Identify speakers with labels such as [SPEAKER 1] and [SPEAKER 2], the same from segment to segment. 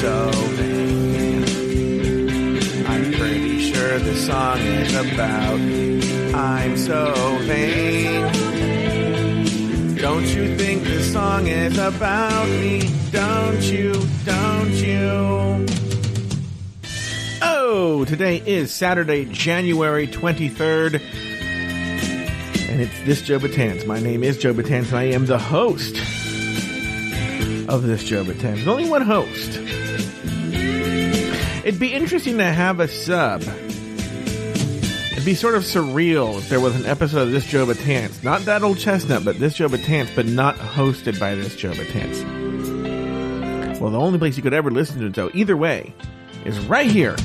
[SPEAKER 1] so vain. I'm pretty sure the song is about I'm so vain. Don't you think this song is about me? Don't you? Don't you? Oh, today is Saturday, January 23rd. And it's this Joe Betance. My name is Joe Betance, and I am the host of this Joe Betance. There's only one host. It'd be interesting to have a sub. It'd be sort of surreal if there was an episode of this Joe Betance. Not that old chestnut, but this Joe Betance, but not hosted by this Joe Betance. Well, the only place you could ever listen to it, though, either way, is right here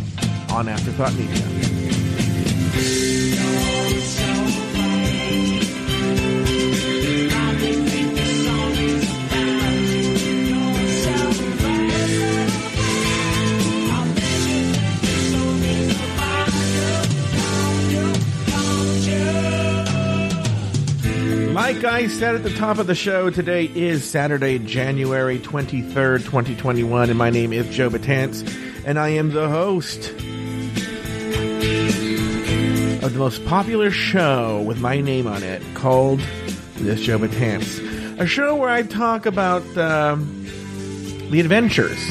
[SPEAKER 1] on Afterthought Media. I said at the top of the show, today is Saturday, January 23rd, 2021, and my name is Joe Betance, and I am the host of the most popular show with my name on it called This Joe Betance. A show where I talk about um, the adventures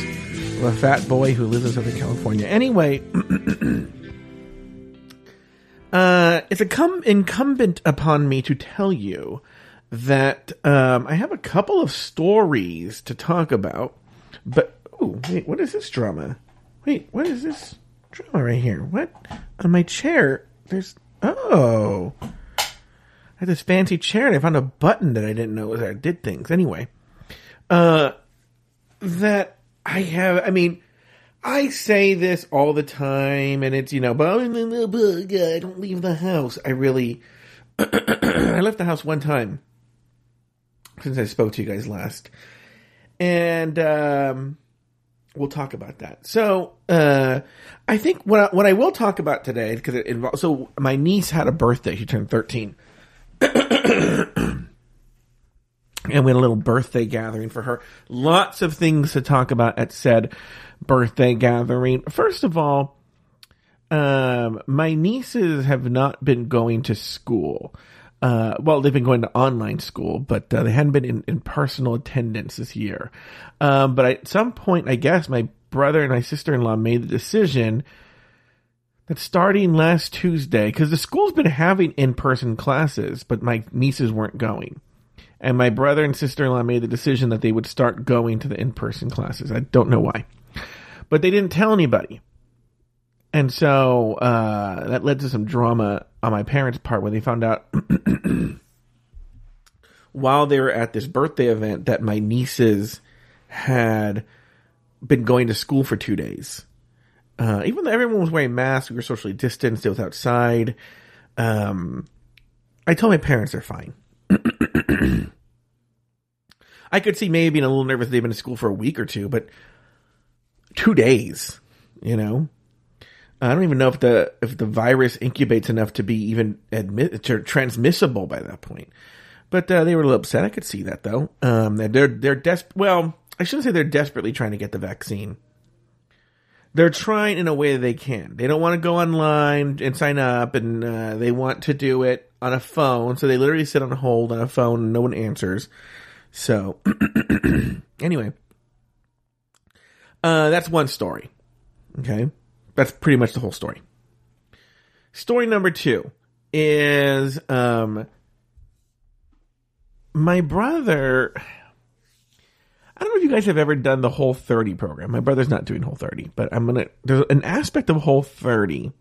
[SPEAKER 1] of a fat boy who lives in Southern California. Anyway, uh, it's a incumbent upon me to tell you that um, I have a couple of stories to talk about. But oh, wait, what is this drama? Wait, what is this drama right here? What on my chair? There's oh, I had this fancy chair and I found a button that I didn't know was there. I did things anyway. Uh, that I have. I mean, I say this all the time, and it's you know, but I don't leave the house. I really, I left the house one time since I spoke to you guys last, and um, we'll talk about that. So, uh, I think what I, what I will talk about today because it involves. So, my niece had a birthday; she turned thirteen. and we had a little birthday gathering for her. Lots of things to talk about at said birthday gathering. First of all, um, my nieces have not been going to school. Uh, well, they've been going to online school, but uh, they hadn't been in, in personal attendance this year. Um, but at some point, I guess my brother and my sister in law made the decision that starting last Tuesday, because the school's been having in person classes, but my nieces weren't going. And my brother and sister in law made the decision that they would start going to the in person classes. I don't know why but they didn't tell anybody. And so uh, that led to some drama on my parents' part when they found out while they were at this birthday event that my nieces had been going to school for two days. Uh, even though everyone was wearing masks, we were socially distanced, it was outside. Um, I told my parents they're fine. I could see maybe being a little nervous they've been to school for a week or two, but two days, you know. I don't even know if the if the virus incubates enough to be even admit to transmissible by that point. But uh, they were a little upset. I could see that though. Um, they're they're des- Well, I shouldn't say they're desperately trying to get the vaccine. They're trying in a way they can. They don't want to go online and sign up, and uh, they want to do it on a phone. So they literally sit on hold on a phone, and no one answers. So anyway, uh, that's one story. Okay. That's pretty much the whole story. Story number two is, um, my brother, I don't know if you guys have ever done the Whole 30 program. My brother's not doing Whole 30, but I'm going to, there's an aspect of Whole 30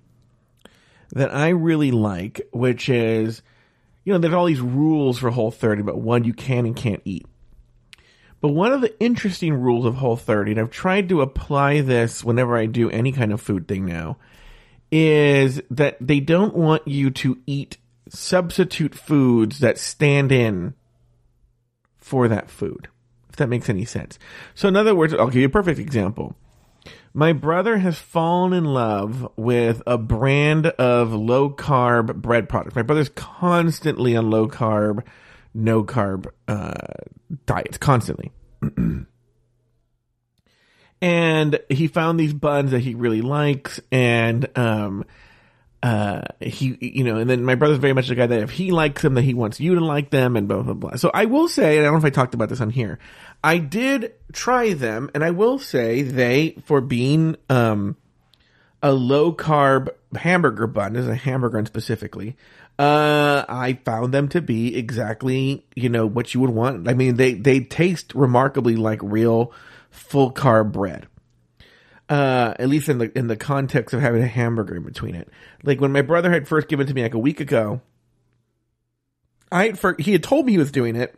[SPEAKER 1] that I really like, which is, you know, there's all these rules for Whole 30, but one you can and can't eat. But one of the interesting rules of Whole 30, and I've tried to apply this whenever I do any kind of food thing now, is that they don't want you to eat substitute foods that stand in for that food. If that makes any sense. So in other words, I'll give you a perfect example. My brother has fallen in love with a brand of low carb bread products. My brother's constantly on low carb, no carb uh, diets constantly. and he found these buns that he really likes, and um, uh, he, you know, and then my brother's very much the guy that if he likes them, that he wants you to like them, and blah blah blah. So I will say, and I don't know if I talked about this on here, I did try them, and I will say they for being um a low carb hamburger bun, is a hamburger bun specifically. Uh, I found them to be exactly, you know, what you would want. I mean, they, they taste remarkably like real full carb bread. Uh, at least in the, in the context of having a hamburger in between it. Like when my brother had first given to me like a week ago, I for, he had told me he was doing it.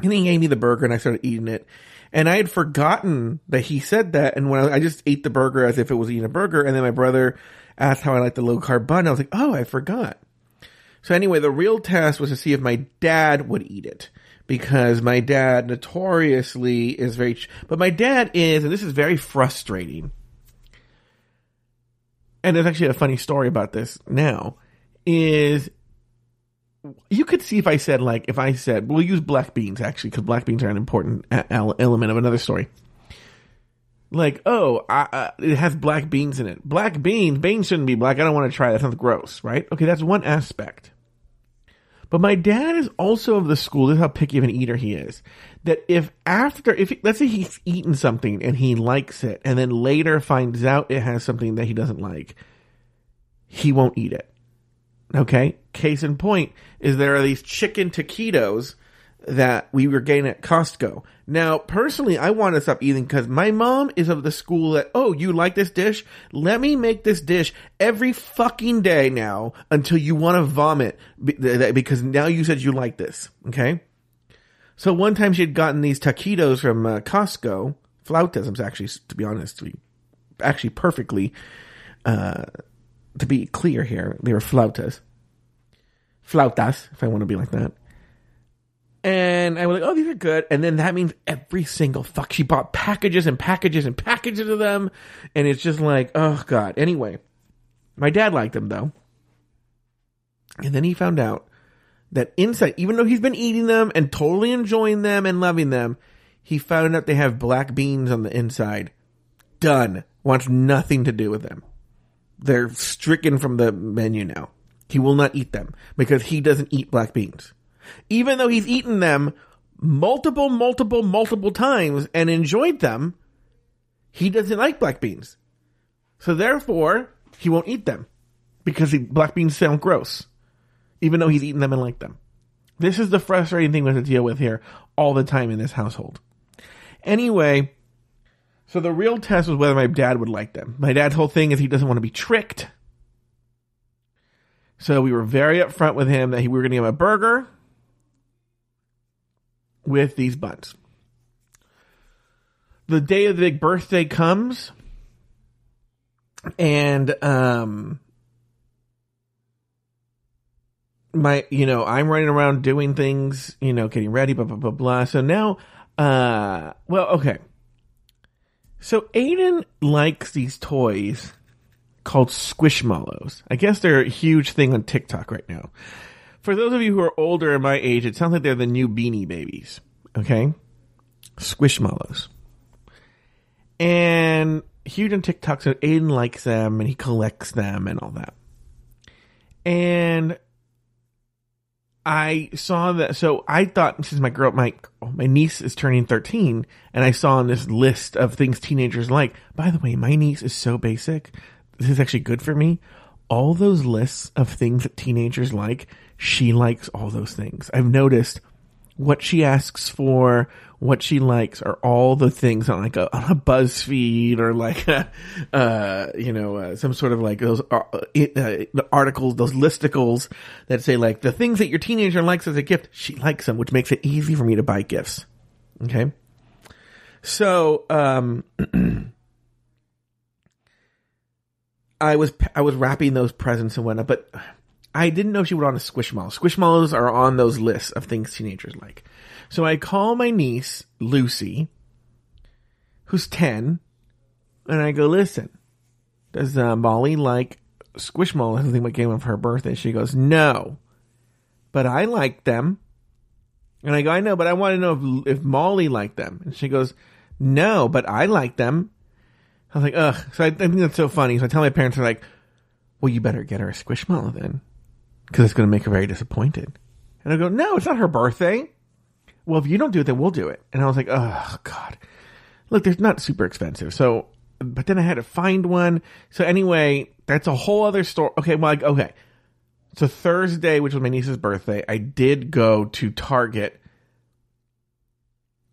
[SPEAKER 1] And he gave me the burger and I started eating it. And I had forgotten that he said that. And when I, I just ate the burger as if it was eating a burger. And then my brother asked how I liked the low carb bun. I was like, oh, I forgot. So anyway, the real test was to see if my dad would eat it because my dad notoriously is very, ch- but my dad is, and this is very frustrating. And there's actually a funny story about this now is you could see if I said like, if I said, we'll use black beans actually, because black beans are an important a- element of another story like, oh, I, it has black beans in it. Black beans, beans shouldn't be black. I don't want to try that. Sounds gross, right? Okay, that's one aspect. But my dad is also of the school. This is how picky of an eater he is. That if after, if let's say he's eaten something and he likes it, and then later finds out it has something that he doesn't like, he won't eat it. Okay. Case in point is there are these chicken taquitos that we were getting at Costco. Now, personally, I want to stop eating because my mom is of the school that, oh, you like this dish? Let me make this dish every fucking day now until you want to vomit because now you said you like this. Okay. So one time she had gotten these taquitos from uh, Costco, flautas, actually, to be honest, to be actually perfectly, uh, to be clear here, they were flautas. Flautas, if I want to be like that. And I was like, oh, these are good. And then that means every single fuck. She bought packages and packages and packages of them. And it's just like, oh, God. Anyway, my dad liked them, though. And then he found out that inside, even though he's been eating them and totally enjoying them and loving them, he found out they have black beans on the inside. Done. Wants nothing to do with them. They're stricken from the menu now. He will not eat them because he doesn't eat black beans even though he's eaten them multiple, multiple, multiple times and enjoyed them, he doesn't like black beans. So therefore, he won't eat them because he, black beans sound gross, even though he's eaten them and liked them. This is the frustrating thing we have to deal with here all the time in this household. Anyway, so the real test was whether my dad would like them. My dad's whole thing is he doesn't want to be tricked. So we were very upfront with him that he, we were going to give him a burger with these buns. The day of the big birthday comes, and um, my you know I'm running around doing things, you know, getting ready, blah blah blah blah. So now, uh, well, okay. So Aiden likes these toys called Squishmallows. I guess they're a huge thing on TikTok right now for those of you who are older in my age, it sounds like they're the new Beanie Babies. Okay, Squishmallows, and huge on TikTok. So Aiden likes them and he collects them and all that. And I saw that. So I thought since my girl, my oh, my niece is turning thirteen, and I saw on this list of things teenagers like. By the way, my niece is so basic. This is actually good for me. All those lists of things that teenagers like she likes all those things. I've noticed what she asks for, what she likes are all the things on like a, on a BuzzFeed or like, a, uh, you know, uh, some sort of like those uh, uh, articles, those listicles that say like the things that your teenager likes as a gift, she likes them, which makes it easy for me to buy gifts. Okay. So, um, I was, I was wrapping those presents and whatnot, but I didn't know she would on a Squishmallow. Squishmallows are on those lists of things teenagers like. So I call my niece, Lucy, who's 10, and I go, listen, does uh, Molly like Squishmallows? I think what came of her birthday. She goes, no, but I like them. And I go, I know, but I want to know if, if Molly liked them. And she goes, no, but I like them. I was like, ugh. So I, I think that's so funny. So I tell my parents, they're like, well, you better get her a squishmallow then. Cause it's going to make her very disappointed. And I go, no, it's not her birthday. Well, if you don't do it, then we'll do it. And I was like, oh, God. Look, they're not super expensive. So, but then I had to find one. So anyway, that's a whole other story. Okay, well, like, okay. So Thursday, which was my niece's birthday, I did go to Target.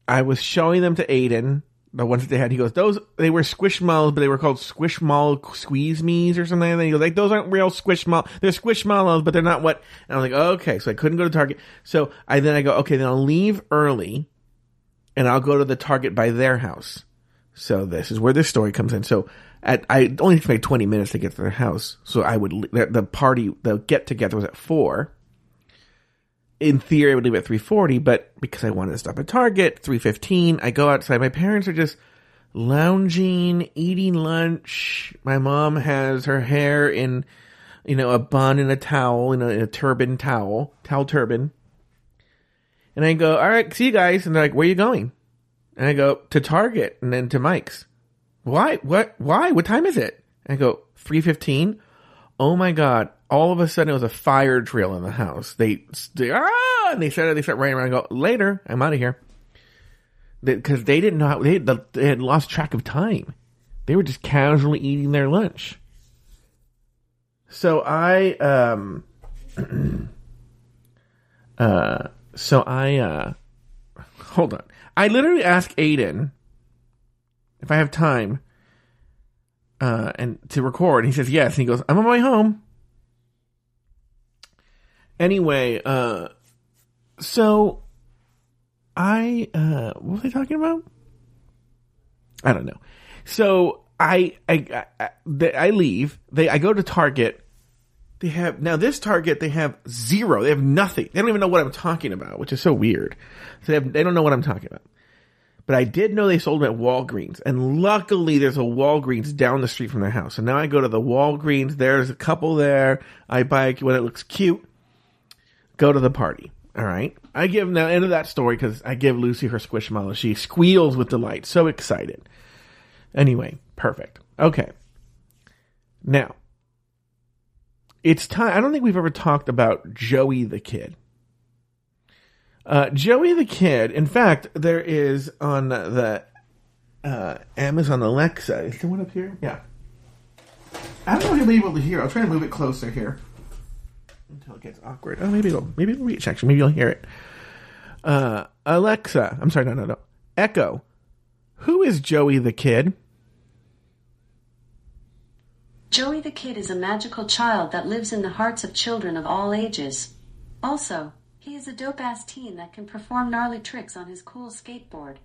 [SPEAKER 1] I was showing them to Aiden, the ones that they had. He goes, those, they were squishmallows, but they were called squishmallow squeeze me's or something that. He goes, like, those aren't real squishmallows. They're squishmallows, but they're not what. And I'm like, okay. So I couldn't go to Target. So I, then I go, okay, then I'll leave early and I'll go to the Target by their house. So this is where this story comes in. So at I only took me twenty minutes to get to their house. So I would the, the party the get together was at four. In theory, I would leave at three forty, but because I wanted to stop at Target, three fifteen, I go outside. My parents are just lounging, eating lunch. My mom has her hair in, you know, a bun and a towel, in a, in a turban towel, towel turban. And I go, all right, see you guys. And they're like, where are you going? And I go, to Target and then to Mike's. Why? What? Why? What time is it? And I go, 315. Oh my God. All of a sudden it was a fire drill in the house. They, they ah, and they started, they start running around and go, later, I'm out of here. Because they, they, didn't know how, they, they had lost track of time. They were just casually eating their lunch. So I, um, uh, so I, uh, hold on. I literally ask Aiden if I have time, uh, and to record. He says yes. And he goes, I'm on my way home. Anyway, uh, so I, uh, what was I talking about? I don't know. So I, I, I, I leave. They, I go to Target they have now this Target. They have zero. They have nothing. They don't even know what I'm talking about, which is so weird. So they have, they don't know what I'm talking about. But I did know they sold them at Walgreens, and luckily there's a Walgreens down the street from their house. So now I go to the Walgreens. There's a couple there. I buy when it looks cute. Go to the party. All right. I give now end of that story because I give Lucy her squishmallow. She squeals with delight, so excited. Anyway, perfect. Okay. Now it's time. I don't think we've ever talked about Joey the Kid. Uh, Joey the Kid. In fact, there is on the uh, Amazon Alexa. Is there one up here? Yeah. I don't know if you'll be able to hear. I'll try to move it closer here until it gets awkward. Oh, maybe it'll maybe it'll reach. Actually, maybe you'll hear it. Uh, Alexa. I'm sorry. No, no, no. Echo. Who is Joey the Kid?
[SPEAKER 2] Joey the Kid is a magical child that lives in the hearts of children of all ages. Also, he is a dope ass teen that can perform gnarly tricks on his cool skateboard.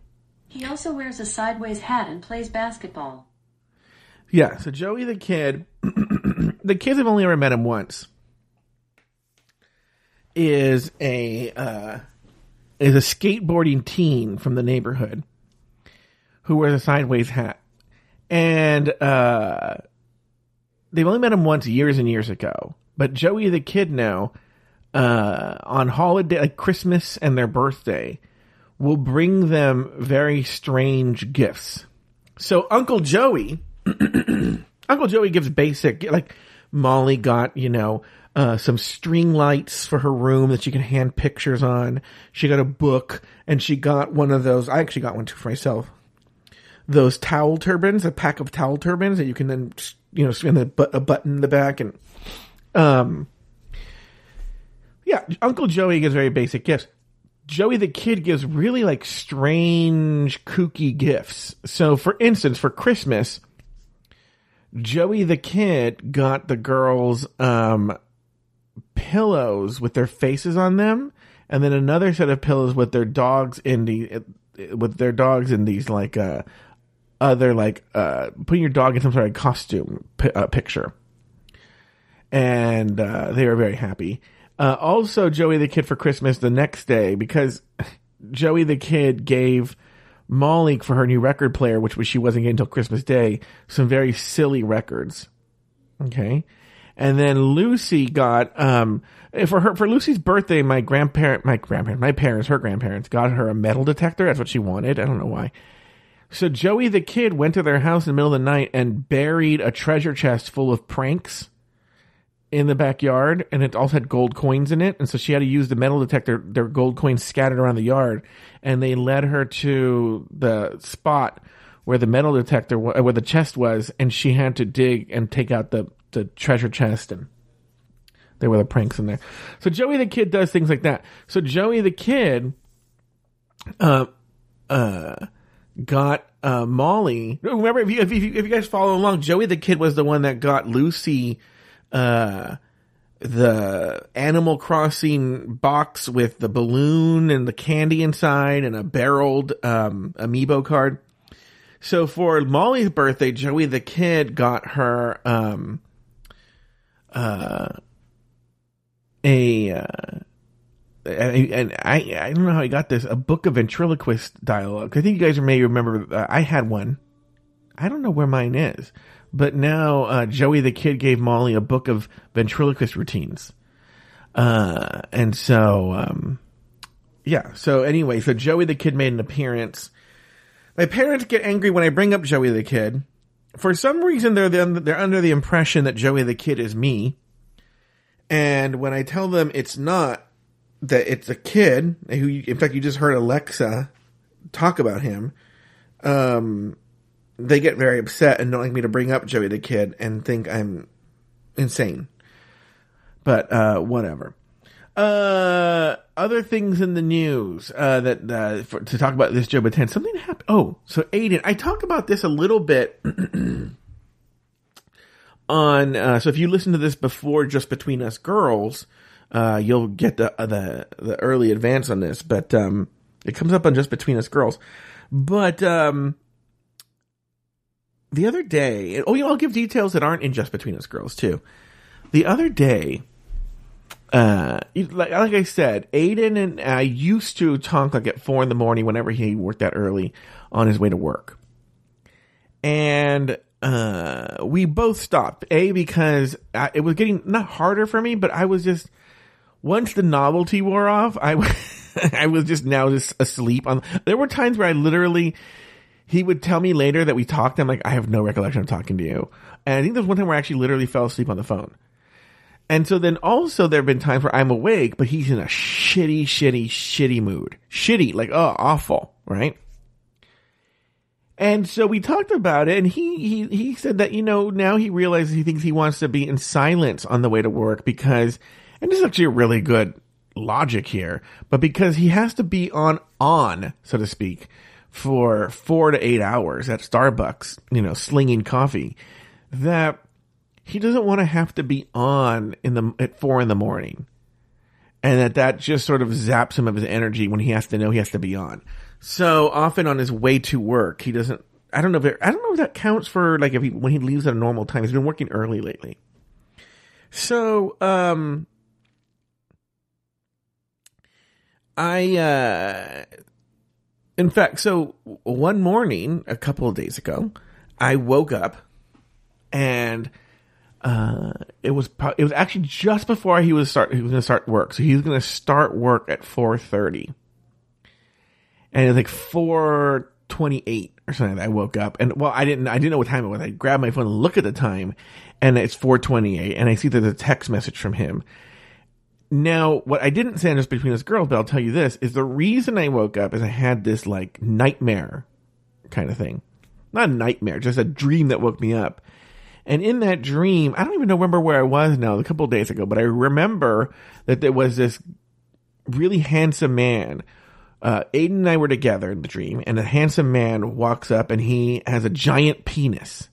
[SPEAKER 2] He also wears a sideways hat and plays basketball.
[SPEAKER 1] Yeah, so Joey the Kid, the kids have only ever met him once. Is a uh, is a skateboarding teen from the neighborhood who wears a sideways hat, and uh, they've only met him once years and years ago. But Joey the kid now, uh, on holiday, like Christmas and their birthday, will bring them very strange gifts. So Uncle Joey, Uncle Joey gives basic, like Molly got, you know, uh, some string lights for her room that she can hand pictures on. She got a book and she got one of those. I actually got one too for myself. Those towel turbans, a pack of towel turbans that you can then you know, and a, a button in the back, and um, yeah, Uncle Joey gives very basic gifts. Joey the kid gives really like strange, kooky gifts. So, for instance, for Christmas, Joey the kid got the girls um, pillows with their faces on them, and then another set of pillows with their dogs in the with their dogs in these like uh, other like uh, putting your dog in some sort of costume p- uh, picture, and uh, they were very happy. Uh, also, Joey the kid for Christmas the next day because Joey the kid gave Molly for her new record player, which was she wasn't getting until Christmas Day, some very silly records. Okay. And then Lucy got um for her for Lucy's birthday, my grandparent my grandparent my parents, her grandparents got her a metal detector. That's what she wanted. I don't know why. So Joey the kid went to their house in the middle of the night and buried a treasure chest full of pranks in the backyard, and it also had gold coins in it. And so she had to use the metal detector. There were gold coins scattered around the yard, and they led her to the spot where the metal detector, where the chest was, and she had to dig and take out the the treasure chest and. There were the pranks in there. So Joey the kid does things like that. So Joey the kid, uh, uh, got uh, Molly. Remember, if you, if you if you guys follow along, Joey the kid was the one that got Lucy uh, the Animal Crossing box with the balloon and the candy inside and a barreled um, amiibo card. So for Molly's birthday, Joey the kid got her um, uh, a. Uh, and I I don't know how I got this a book of ventriloquist dialogue. I think you guys may remember uh, I had one. I don't know where mine is, but now uh, Joey the kid gave Molly a book of ventriloquist routines. Uh, and so um, yeah. So anyway, so Joey the kid made an appearance. My parents get angry when I bring up Joey the kid. For some reason, they're the, they're under the impression that Joey the kid is me. And when I tell them it's not, that it's a kid who, in fact, you just heard Alexa talk about him. Um, they get very upset and don't like me to bring up Joey the kid and think I'm insane. But uh, whatever. Uh, other things in the news uh, that uh, for, to talk about this Joe Betance. Something happened. Oh, so Aiden, I talked about this a little bit on. Uh, so if you listen to this before, just between us girls, uh, you'll get the uh, the the early advance on this. But um, it comes up on just between us girls. But um, the other day, oh, you know, I'll give details that aren't in just between us girls too. The other day, uh, like, like I said, Aiden and I used to talk like at four in the morning whenever he worked that early on his way to work. And, uh, we both stopped. A, because I, it was getting not harder for me, but I was just, once the novelty wore off, I, I was just now just asleep on, there were times where I literally, he would tell me later that we talked. I'm like, I have no recollection of talking to you. And I think there's one time where I actually literally fell asleep on the phone. And so then also there have been times where I'm awake, but he's in a shitty, shitty, shitty mood. Shitty, like, oh, awful, right? And so we talked about it and he, he, he said that, you know, now he realizes he thinks he wants to be in silence on the way to work because, and this is actually a really good logic here, but because he has to be on, on, so to speak, for four to eight hours at Starbucks, you know, slinging coffee, that he doesn't want to have to be on in the at four in the morning, and that that just sort of zaps him of his energy when he has to know he has to be on. So often on his way to work, he doesn't. I don't know if it, I don't know if that counts for like if he when he leaves at a normal time. He's been working early lately. So um I uh in fact, so one morning, a couple of days ago, I woke up and uh, it was pro- it was actually just before he was start he was going to start work. So he was going to start work at four thirty, and it was like four twenty eight or something. I woke up and well, I didn't I didn't know what time it was. I grabbed my phone and look at the time, and it's four twenty eight, and I see there's a text message from him. Now, what I didn't say on just between us girls, but I'll tell you this, is the reason I woke up is I had this like nightmare kind of thing. Not a nightmare, just a dream that woke me up. And in that dream, I don't even remember where I was now, a couple days ago, but I remember that there was this really handsome man. Uh, Aiden and I were together in the dream, and a handsome man walks up and he has a giant penis.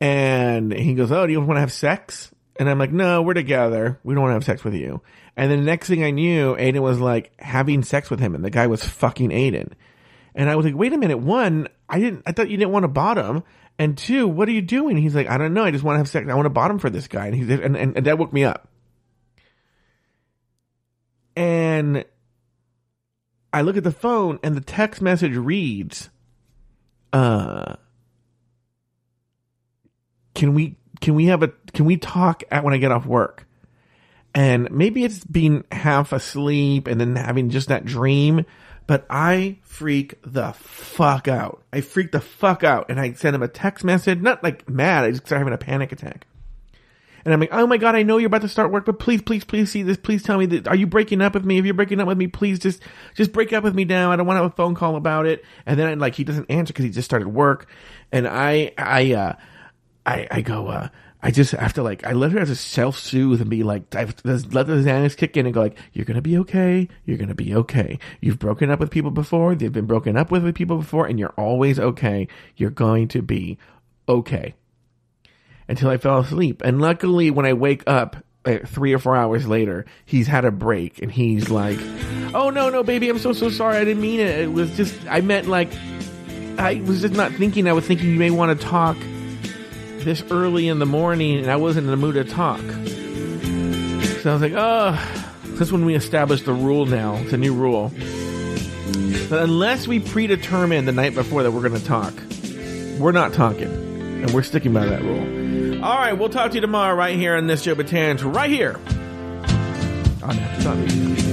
[SPEAKER 1] And he goes, Oh, do you want to have sex? And I'm like, no, we're together. We don't want to have sex with you. And then the next thing I knew, Aiden was like having sex with him and the guy was fucking Aiden. And I was like, wait a minute. One, I didn't, I thought you didn't want to bottom. And two, what are you doing? He's like, I don't know. I just want to have sex. I want to bottom for this guy. And he's, and, and, and that woke me up. And I look at the phone and the text message reads, uh, can we can we have a can we talk at when I get off work? And maybe it's being half asleep and then having just that dream, but I freak the fuck out. I freak the fuck out. And I send him a text message, not like mad, I just start having a panic attack. And I'm like, oh my god, I know you're about to start work, but please, please, please see this. Please tell me that. Are you breaking up with me? If you're breaking up with me, please just, just break up with me now. I don't want to have a phone call about it. And then I like, he doesn't answer because he just started work. And I, I, uh, I, I go, uh, I just have to like, I let her have to self soothe and be like, I've, let the Xanax kick in and go like, you're gonna be okay. You're gonna be okay. You've broken up with people before. They've been broken up with, with people before, and you're always okay. You're going to be okay until I fell asleep. And luckily, when I wake up uh, three or four hours later, he's had a break and he's like, "Oh no, no, baby, I'm so so sorry. I didn't mean it. It was just I meant like I was just not thinking. I was thinking you may want to talk this early in the morning, and I wasn't in the mood to talk." So I was like, "Oh." That's when we established the rule now. It's a new rule. But unless we predetermine the night before that we're going to talk, we're not talking. And we're sticking by that rule. All right, we'll talk to you tomorrow right here on this Joe Betance right here on After Media.